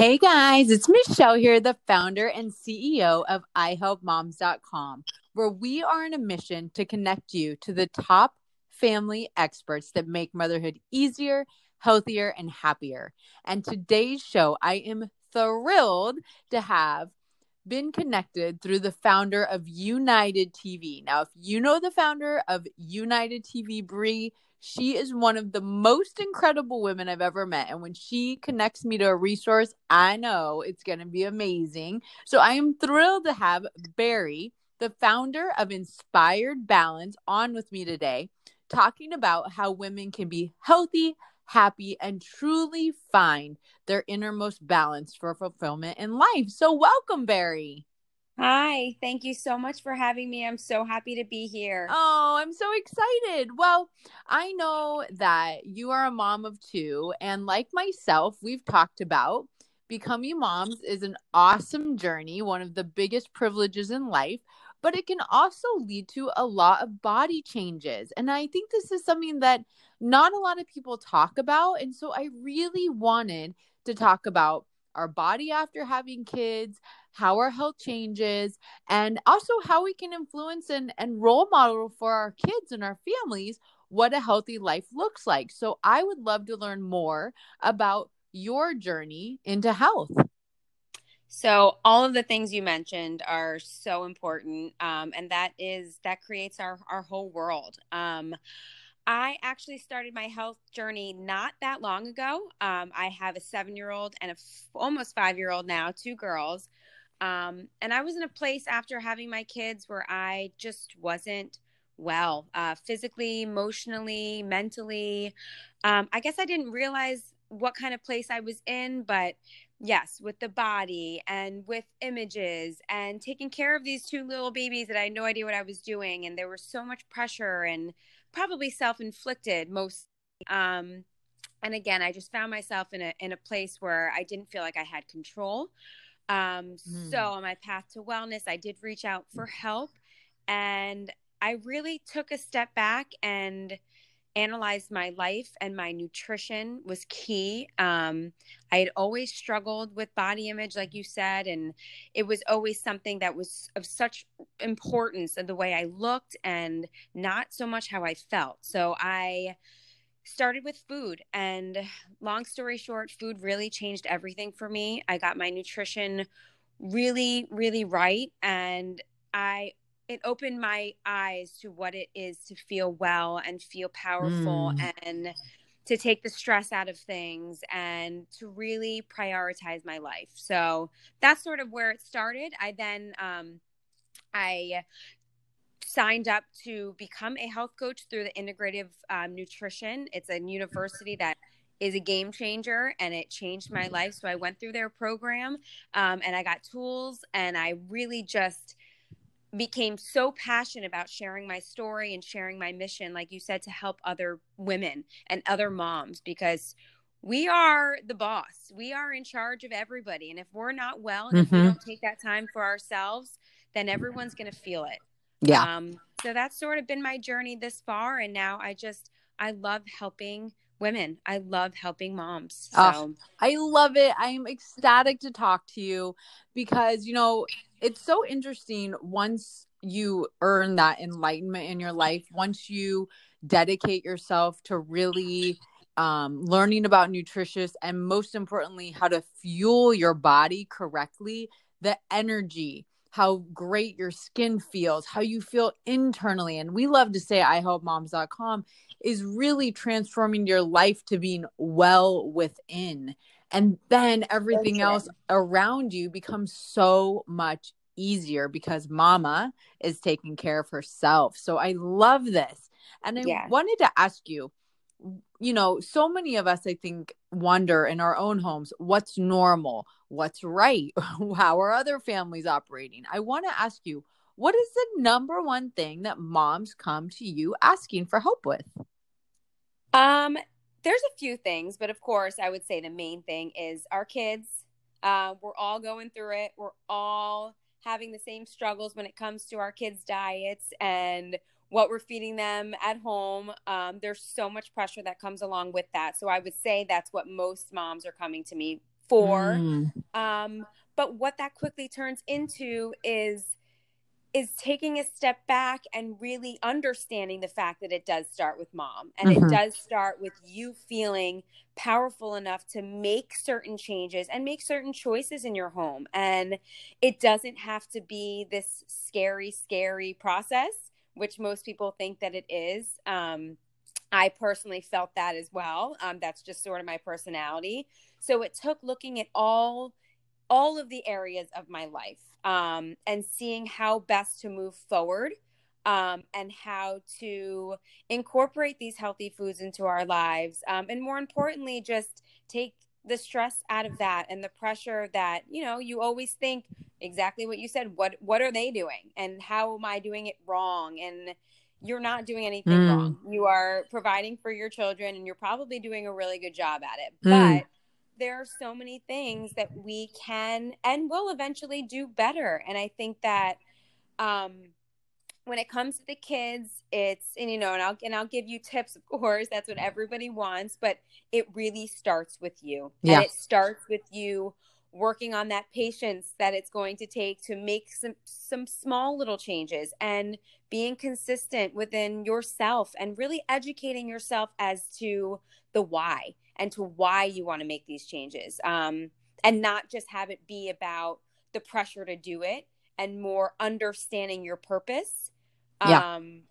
Hey guys, it's Michelle here, the founder and CEO of iHelpMoms.com, where we are on a mission to connect you to the top family experts that make motherhood easier, healthier, and happier. And today's show, I am thrilled to have been connected through the founder of United TV. Now, if you know the founder of United TV, Brie, she is one of the most incredible women I've ever met. And when she connects me to a resource, I know it's going to be amazing. So I am thrilled to have Bari, the founder of Inspired Balance, on with me today, talking about how women can be healthy, happy, and truly find their innermost balance for fulfillment in life. So, welcome, Bari. Hi, thank you so much for having me. I'm so happy to be here. Oh, I'm so excited. Well, I know that you are a mom of two, and like myself, we've talked about becoming moms is an awesome journey, one of the biggest privileges in life, but it can also lead to a lot of body changes. And I think this is something that not a lot of people talk about. And so I really wanted to talk about our body after having kids, how our health changes, and also how we can influence and, and role model for our kids and our families what a healthy life looks like. So I would love to learn more about your journey into health. So all of the things you mentioned are so important, um, and that is that creates our our whole world. Um, I actually started my health journey not that long ago. Um, I have a seven year old and a f- almost five year old now, two girls. Um, and I was in a place after having my kids where I just wasn't well, uh, physically, emotionally, mentally. Um, I guess I didn't realize what kind of place I was in, but yes, with the body and with images and taking care of these two little babies that I had no idea what I was doing. And there was so much pressure and probably self-inflicted most um and again i just found myself in a in a place where i didn't feel like i had control um mm. so on my path to wellness i did reach out for help and i really took a step back and analyzed my life and my nutrition was key. Um, I had always struggled with body image, like you said, and it was always something that was of such importance in the way I looked and not so much how I felt. So I started with food and long story short food really changed everything for me i got my nutrition really really right and i it opened my eyes to what it is to feel well and feel powerful mm. and to take the stress out of things and to really prioritize my life. So that's sort of where it started. I then um, I signed up to become a health coach through the Integrative um, Nutrition. It's a university that is a game changer and it changed my life. So I went through their program um, and I got tools and I really just became so passionate about sharing my story and sharing my mission like you said to help other women and other moms because we are the boss we are in charge of everybody and if we're not well and mm-hmm. if we mm-hmm. don't take that time for ourselves then everyone's going to feel it yeah. Um, so that's sort of been my journey this far and now i just i love helping women. I love helping moms so. Oh, i love it. I'm ecstatic to talk to you because you know it's so interesting once you earn that enlightenment in your life, once you dedicate yourself to really um, learning about nutritious and most importantly, how to fuel your body correctly, the energy, how great your skin feels, how you feel internally. And we love to say ihelpmoms.com is really transforming your life to being well within and then everything else around you becomes so much easier because mama is taking care of herself. So I love this. And I yeah. wanted to ask you, you know, so many of us, I think, wonder in our own homes what's normal, what's right, how are other families operating? I want to ask you, what is the number one thing that moms come to you asking for help with? Um, there's a few things, but of course, I would say the main thing is our kids. Uh, we're all going through it. We're all having the same struggles when it comes to our kids' diets and what we're feeding them at home. Um, there's so much pressure that comes along with that. So I would say that's what most moms are coming to me for. Mm. Um, but what that quickly turns into is is taking a step back and really understanding the fact that it does start with mom and mm-hmm. it does start with you feeling powerful enough to make certain changes and make certain choices in your home and it doesn't have to be this scary scary process which most people think that it is. Um, i personally felt that as well. Um, that's just sort of my personality. So it took looking at all all of the areas of my life um, and seeing how best to move forward um, and how to incorporate these healthy foods into our lives. Um, and more importantly, just take the stress out of that and the pressure that, you know, you always think exactly what you said. What, what are they doing? And how am I doing it wrong? And you're not doing anything mm. wrong. You are providing for your children and you're probably doing a really good job at it. Mm. But there are so many things that we can and will eventually do better. And I think that um, when it comes to the kids, it's and you know, and I'll and I'll give you tips, of course. That's what everybody wants, but it really starts with you. Yeah. And it starts with you working on that patience that it's going to take to make some some small little changes and being consistent within yourself and really educating yourself as to the why and to why you want to make these changes um, and not just have it be about the pressure to do it and more understanding your purpose yeah. um,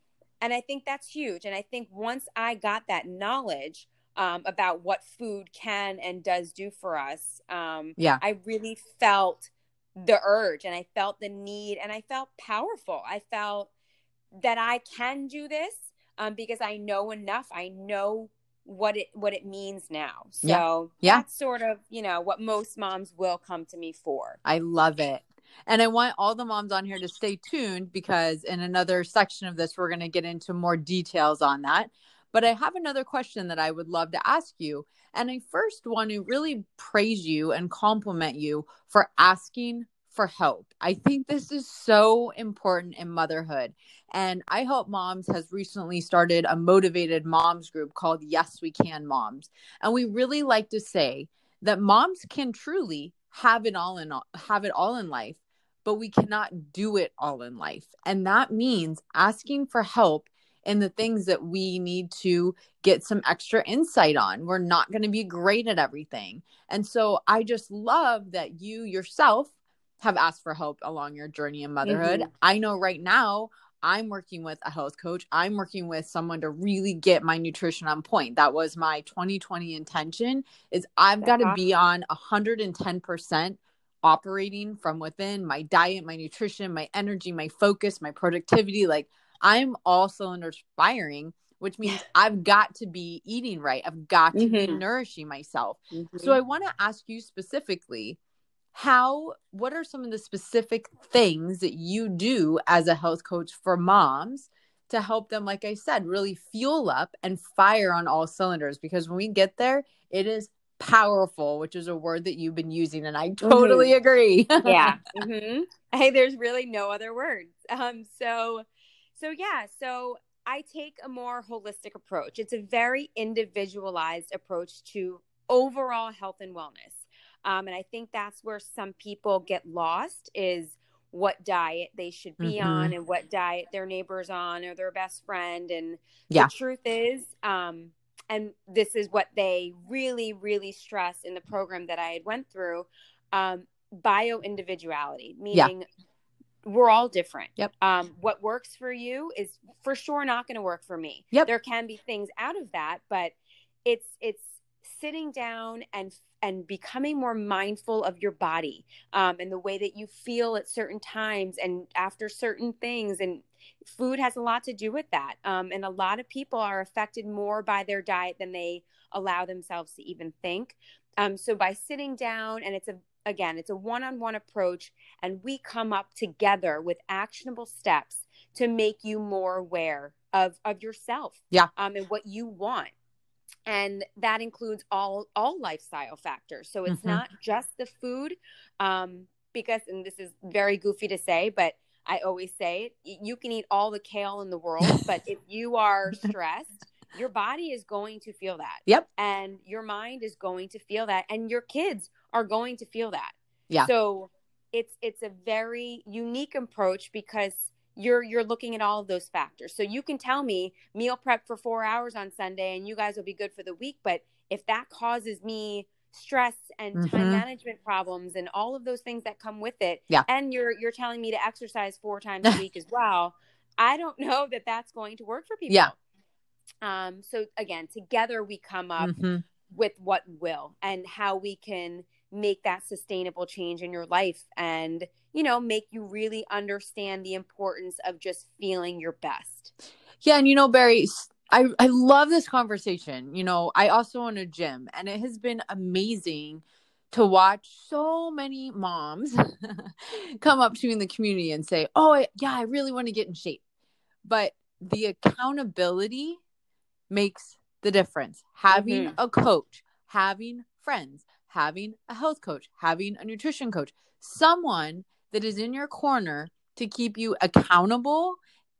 and i think that's huge and i think once i got that knowledge um, about what food can and does do for us um, yeah i really felt the urge and i felt the need and i felt powerful i felt that i can do this um, because i know enough i know what it what it means now. So yeah. yeah. that's sort of, you know, what most moms will come to me for. I love it. And I want all the moms on here to stay tuned because in another section of this, we're going to get into more details on that. But I have another question that I would love to ask you. And I first want to really praise you and compliment you for asking for help. I think this is so important in motherhood. And I Help Moms has recently started a motivated moms group called Yes We Can Moms. And we really like to say that moms can truly have it all in have it all in life, but we cannot do it all in life. And that means asking for help in the things that we need to get some extra insight on. We're not going to be great at everything. And so I just love that you yourself have asked for help along your journey in motherhood. Mm-hmm. I know right now I'm working with a health coach. I'm working with someone to really get my nutrition on point. That was my 2020 intention is I've got to be on 110% operating from within my diet, my nutrition, my energy, my focus, my productivity. Like I'm all cylinders firing, which means I've got to be eating right. I've got to mm-hmm. be nourishing myself. Mm-hmm. So I want to ask you specifically how what are some of the specific things that you do as a health coach for moms to help them like i said really fuel up and fire on all cylinders? Because when we get there it is powerful which is a word that you've been using and i totally mm-hmm. agree. Yeah. Mm-hmm. hey there's really no other words. Um so so yeah. So i take a more holistic approach. It's a very individualized approach to overall health and wellness um, and I think that's where some people get lost is what diet they should be mm-hmm. on and what diet their neighbor's on or their best friend. And yeah. the truth is, um, and this is what they really, really stress in the program that I had went through, um, bio individuality, meaning yeah. we're all different. Yep. Um, what works for you is for sure not going to work for me. Yep. There can be things out of that, but it's it's sitting down and and becoming more mindful of your body um, and the way that you feel at certain times and after certain things and food has a lot to do with that um, and a lot of people are affected more by their diet than they allow themselves to even think. Um, so by sitting down and it's a again it's a one-on-one approach and we come up together with actionable steps to make you more aware of of yourself yeah. um, and what you want and that includes all all lifestyle factors so it's mm-hmm. not just the food um because and this is very goofy to say but i always say you can eat all the kale in the world but if you are stressed your body is going to feel that yep and your mind is going to feel that and your kids are going to feel that. Yeah. So it's it's a very unique approach because you're you're looking at all of those factors. So you can tell me meal prep for 4 hours on Sunday and you guys will be good for the week, but if that causes me stress and mm-hmm. time management problems and all of those things that come with it yeah. and you're you're telling me to exercise four times a week as well i don't know that that's going to work for people yeah um so again together we come up mm-hmm. with what will and how we can make that sustainable change in your life and you know make you really understand the importance of just feeling your best yeah and you know bari I, I love this conversation. You know, I also own a gym and it has been amazing to watch so many moms come up to me in the community and say, Oh, yeah, I really want to get in shape. But the accountability makes the difference. Having mm-hmm. a coach, having friends, having a health coach, having a nutrition coach, someone that is in your corner to keep you accountable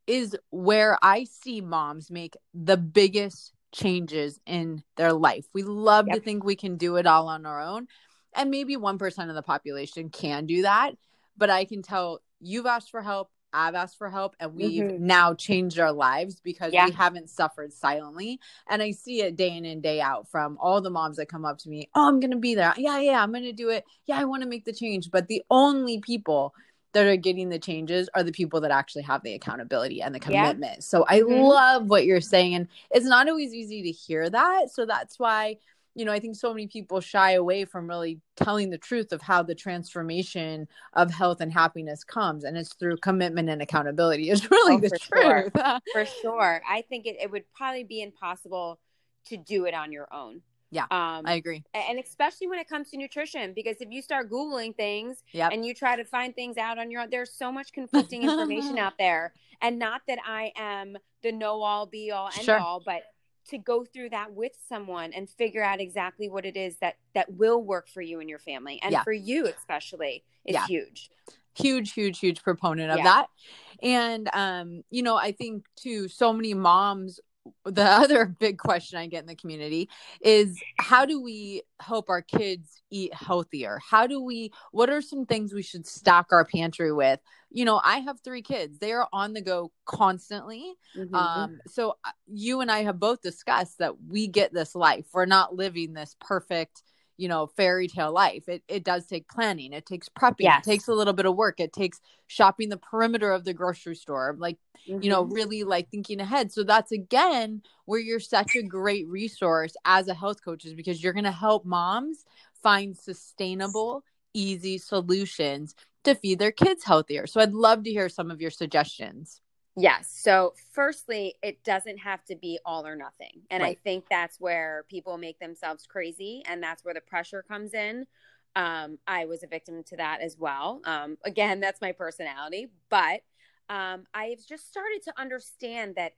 is where I see moms make the biggest changes in their life. We love yep. to think we can do it all on our own. And maybe 1% of the population can do that. But I can tell you've asked for help. I've asked for help and we've mm-hmm. now changed our lives because yeah. we haven't suffered silently. And I see it day in and day out from all the moms that come up to me. Oh, I'm going to be there. Yeah, yeah, I'm going to do it. Yeah, I want to make the change. But the only people that are getting the changes are the people that actually have the accountability and the commitment. Yeah. So I mm-hmm. love what you're saying. And it's not always easy to hear that. So that's why, you know, I think so many people shy away from really telling the truth of how the transformation of health and happiness comes. And it's through commitment and accountability is really oh, the truth. Sure. for sure. I think it, it would probably be impossible to do it on your own. Yeah, um, I agree. And especially when it comes to nutrition, because if you start Googling things yep. and you try to find things out on your own, there's so much conflicting information out there. And not that I am the know all, be all, end sure. all, but to go through that with someone and figure out exactly what it is that that will work for you and your family and yeah. for you especially is yeah. huge huge huge huge proponent of yeah. that and um you know i think too so many moms the other big question I get in the community is how do we help our kids eat healthier? How do we, what are some things we should stock our pantry with? You know, I have three kids, they are on the go constantly. Mm-hmm. Um, so uh, you and I have both discussed that we get this life, we're not living this perfect you know fairy tale life it, it does take planning it takes prepping yes. it takes a little bit of work it takes shopping the perimeter of the grocery store like mm-hmm. you know mm-hmm. really like thinking ahead so that's again where you're such a great resource as a health coach is because you're going to help moms find sustainable easy solutions to feed their kids healthier so i'd love to hear some of your suggestions Yes. So, firstly, it doesn't have to be all or nothing. And right. I think that's where people make themselves crazy and that's where the pressure comes in. Um, I was a victim to that as well. Um, again, that's my personality, but um, I've just started to understand that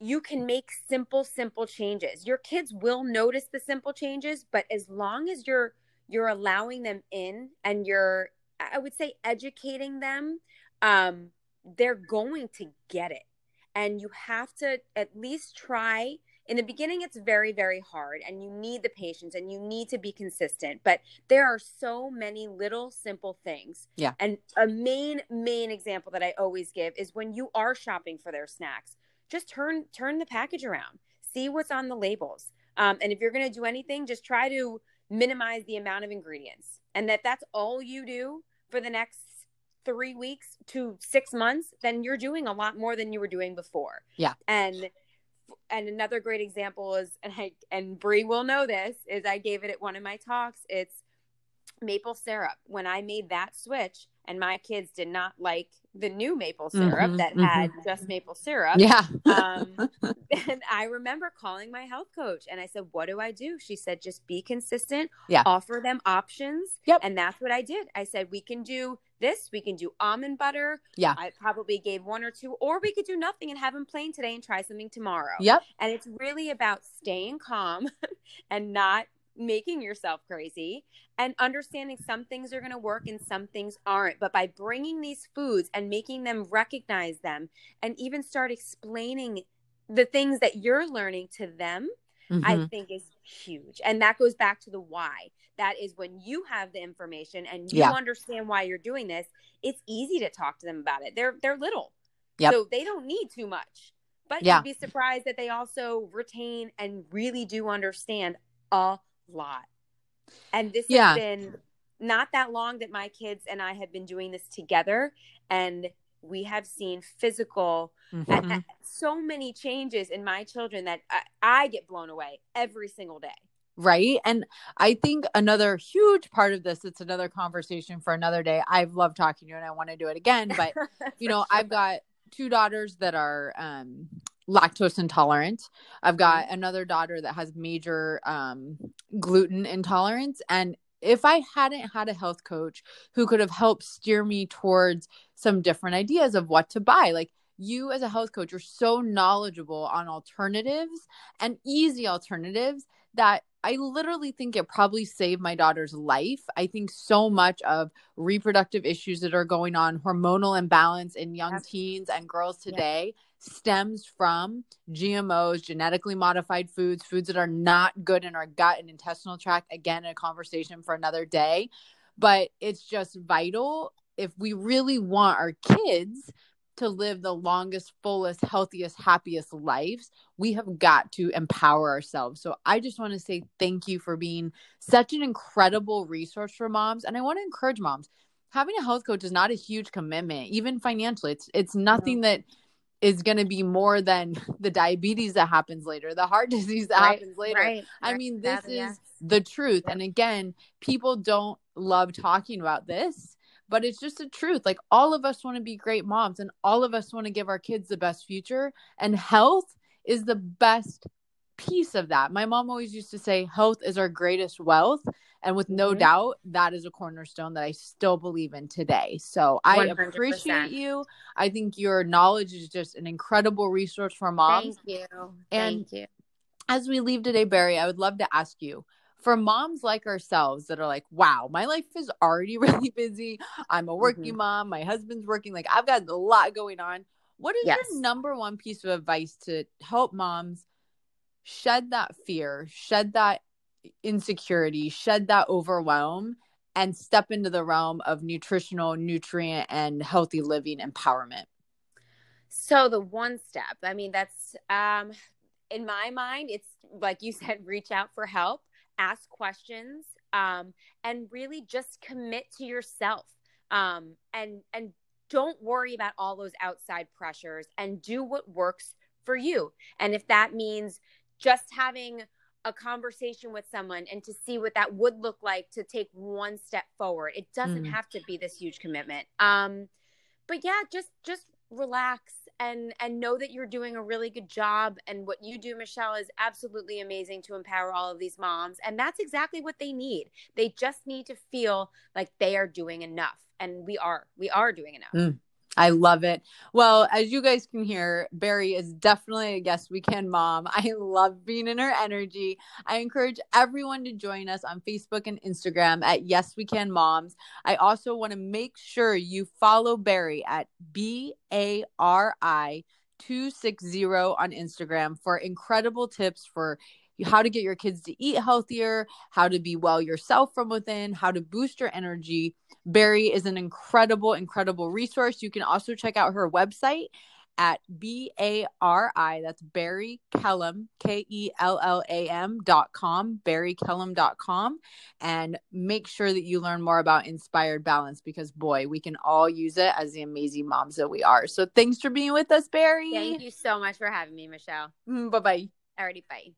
you can make simple, simple changes. Your kids will notice the simple changes, but as long as you're you're allowing them in and you're, I would say, educating them, um, they're going to get it. And you have to at least try. In the beginning, it's very, very hard, and you need the patience and you need to be consistent. But there are so many little simple things. Yeah. And a main, main example that I always give is when you are shopping for their snacks, just turn turn the package around, see what's on the labels. Um, and if you're going to do anything, just try to minimize the amount of ingredients, and that that's all you do for the next three weeks to six months, then you're doing a lot more than you were doing before. Yeah. And and another great example is and I and Brie will know this is I gave it at one of my talks. It's maple syrup. When I made that switch, and my kids did not like the new maple syrup mm-hmm, that mm-hmm. had just maple syrup. Yeah. um, and I remember calling my health coach and I said, What do I do? She said, Just be consistent, yeah. offer them options. Yep. And that's what I did. I said, We can do this, we can do almond butter. Yeah. I probably gave one or two, or we could do nothing and have them plain today and try something tomorrow. Yep. And it's really about staying calm and not making yourself crazy and understanding some things are going to work and some things aren't. But by bringing these foods and making them recognize them and even start explaining the things that you're learning to them, mm-hmm. I think is huge. And that goes back to the why. That is when you have the information and you yeah. understand why you're doing this, it's easy to talk to them about it. They're they're little. Yep. So they don't need too much. But yeah. you'd be surprised that they also retain and really do understand a lot. And this yeah. has been not that long that my kids and I have been doing this together. And we have seen physical mm-hmm. so many changes in my children that I, I get blown away every single day right and i think another huge part of this it's another conversation for another day i've loved talking to you and i want to do it again but you know sure. i've got two daughters that are um, lactose intolerant i've got mm-hmm. another daughter that has major um, gluten intolerance and if I hadn't had a health coach who could have helped steer me towards some different ideas of what to buy, like you as a health coach, you're so knowledgeable on alternatives and easy alternatives that I literally think it probably saved my daughter's life. I think so much of reproductive issues that are going on, hormonal imbalance in young teens and girls today stems from GMOs, genetically modified foods, foods that are not good in our gut and intestinal tract. Again, a conversation for another day. But it's just vital if we really want our kids to live the longest, fullest, healthiest, happiest lives, we have got to empower ourselves. So I just want to say thank you for being such an incredible resource for moms. And I want to encourage moms. Having a health coach is not a huge commitment, even financially. It's it's nothing that is going to be more than the diabetes that happens later, the heart disease that right, happens later. Right, I mean, this is yes. the truth. And again, people don't love talking about this, but it's just the truth. Like all of us want to be great moms and all of us want to give our kids the best future, and health is the best piece of that. My mom always used to say, health is our greatest wealth. And with no mm-hmm. doubt, that is a cornerstone that I still believe in today. So I 100%. appreciate you. I think your knowledge is just an incredible resource for moms. Thank you. And Thank you. As we leave today, Bari, I would love to ask you for moms like ourselves that are like, wow, my life is already really busy. I'm a working mm-hmm. mom. My husband's working. Like, I've got a lot going on. What is yes. your number one piece of advice to help moms shed that fear, shed that insecurity, shed that overwhelm, and step into the realm of nutritional, nutrient, and healthy living empowerment? So, the one step, I mean, that's um, in my mind, it's like you said, reach out for help, ask questions, um, and really just commit to yourself. Um, and and don't worry about all those outside pressures and do what works for you. And if that means just having a conversation with someone and to see what that would look like to take one step forward. It doesn't mm. have to be this huge commitment. Um but yeah, just just relax and and know that you're doing a really good job and what you do Michelle is absolutely amazing to empower all of these moms and that's exactly what they need. They just need to feel like they are doing enough and we are. We are doing enough. Mm. I love it. Well, as you guys can hear, Bari is definitely a Yes We Can mom. I love being in her energy. I encourage everyone to join us on Facebook and Instagram at Yes We Can Moms. I also want to make sure you follow Bari at B A R I 260 on Instagram for incredible tips for how to get your kids to eat healthier, how to be well yourself from within, how to boost your energy. Bari is an incredible, incredible resource. You can also check out her website at B A R I, that's Bari Kellam, K E L L A M dot com, dot com. And make sure that you learn more about inspired balance because, boy, we can all use it as the amazing moms that we are. So thanks for being with us, Bari. Thank you so much for having me, Michelle. Mm, bye bye. Alrighty, bye.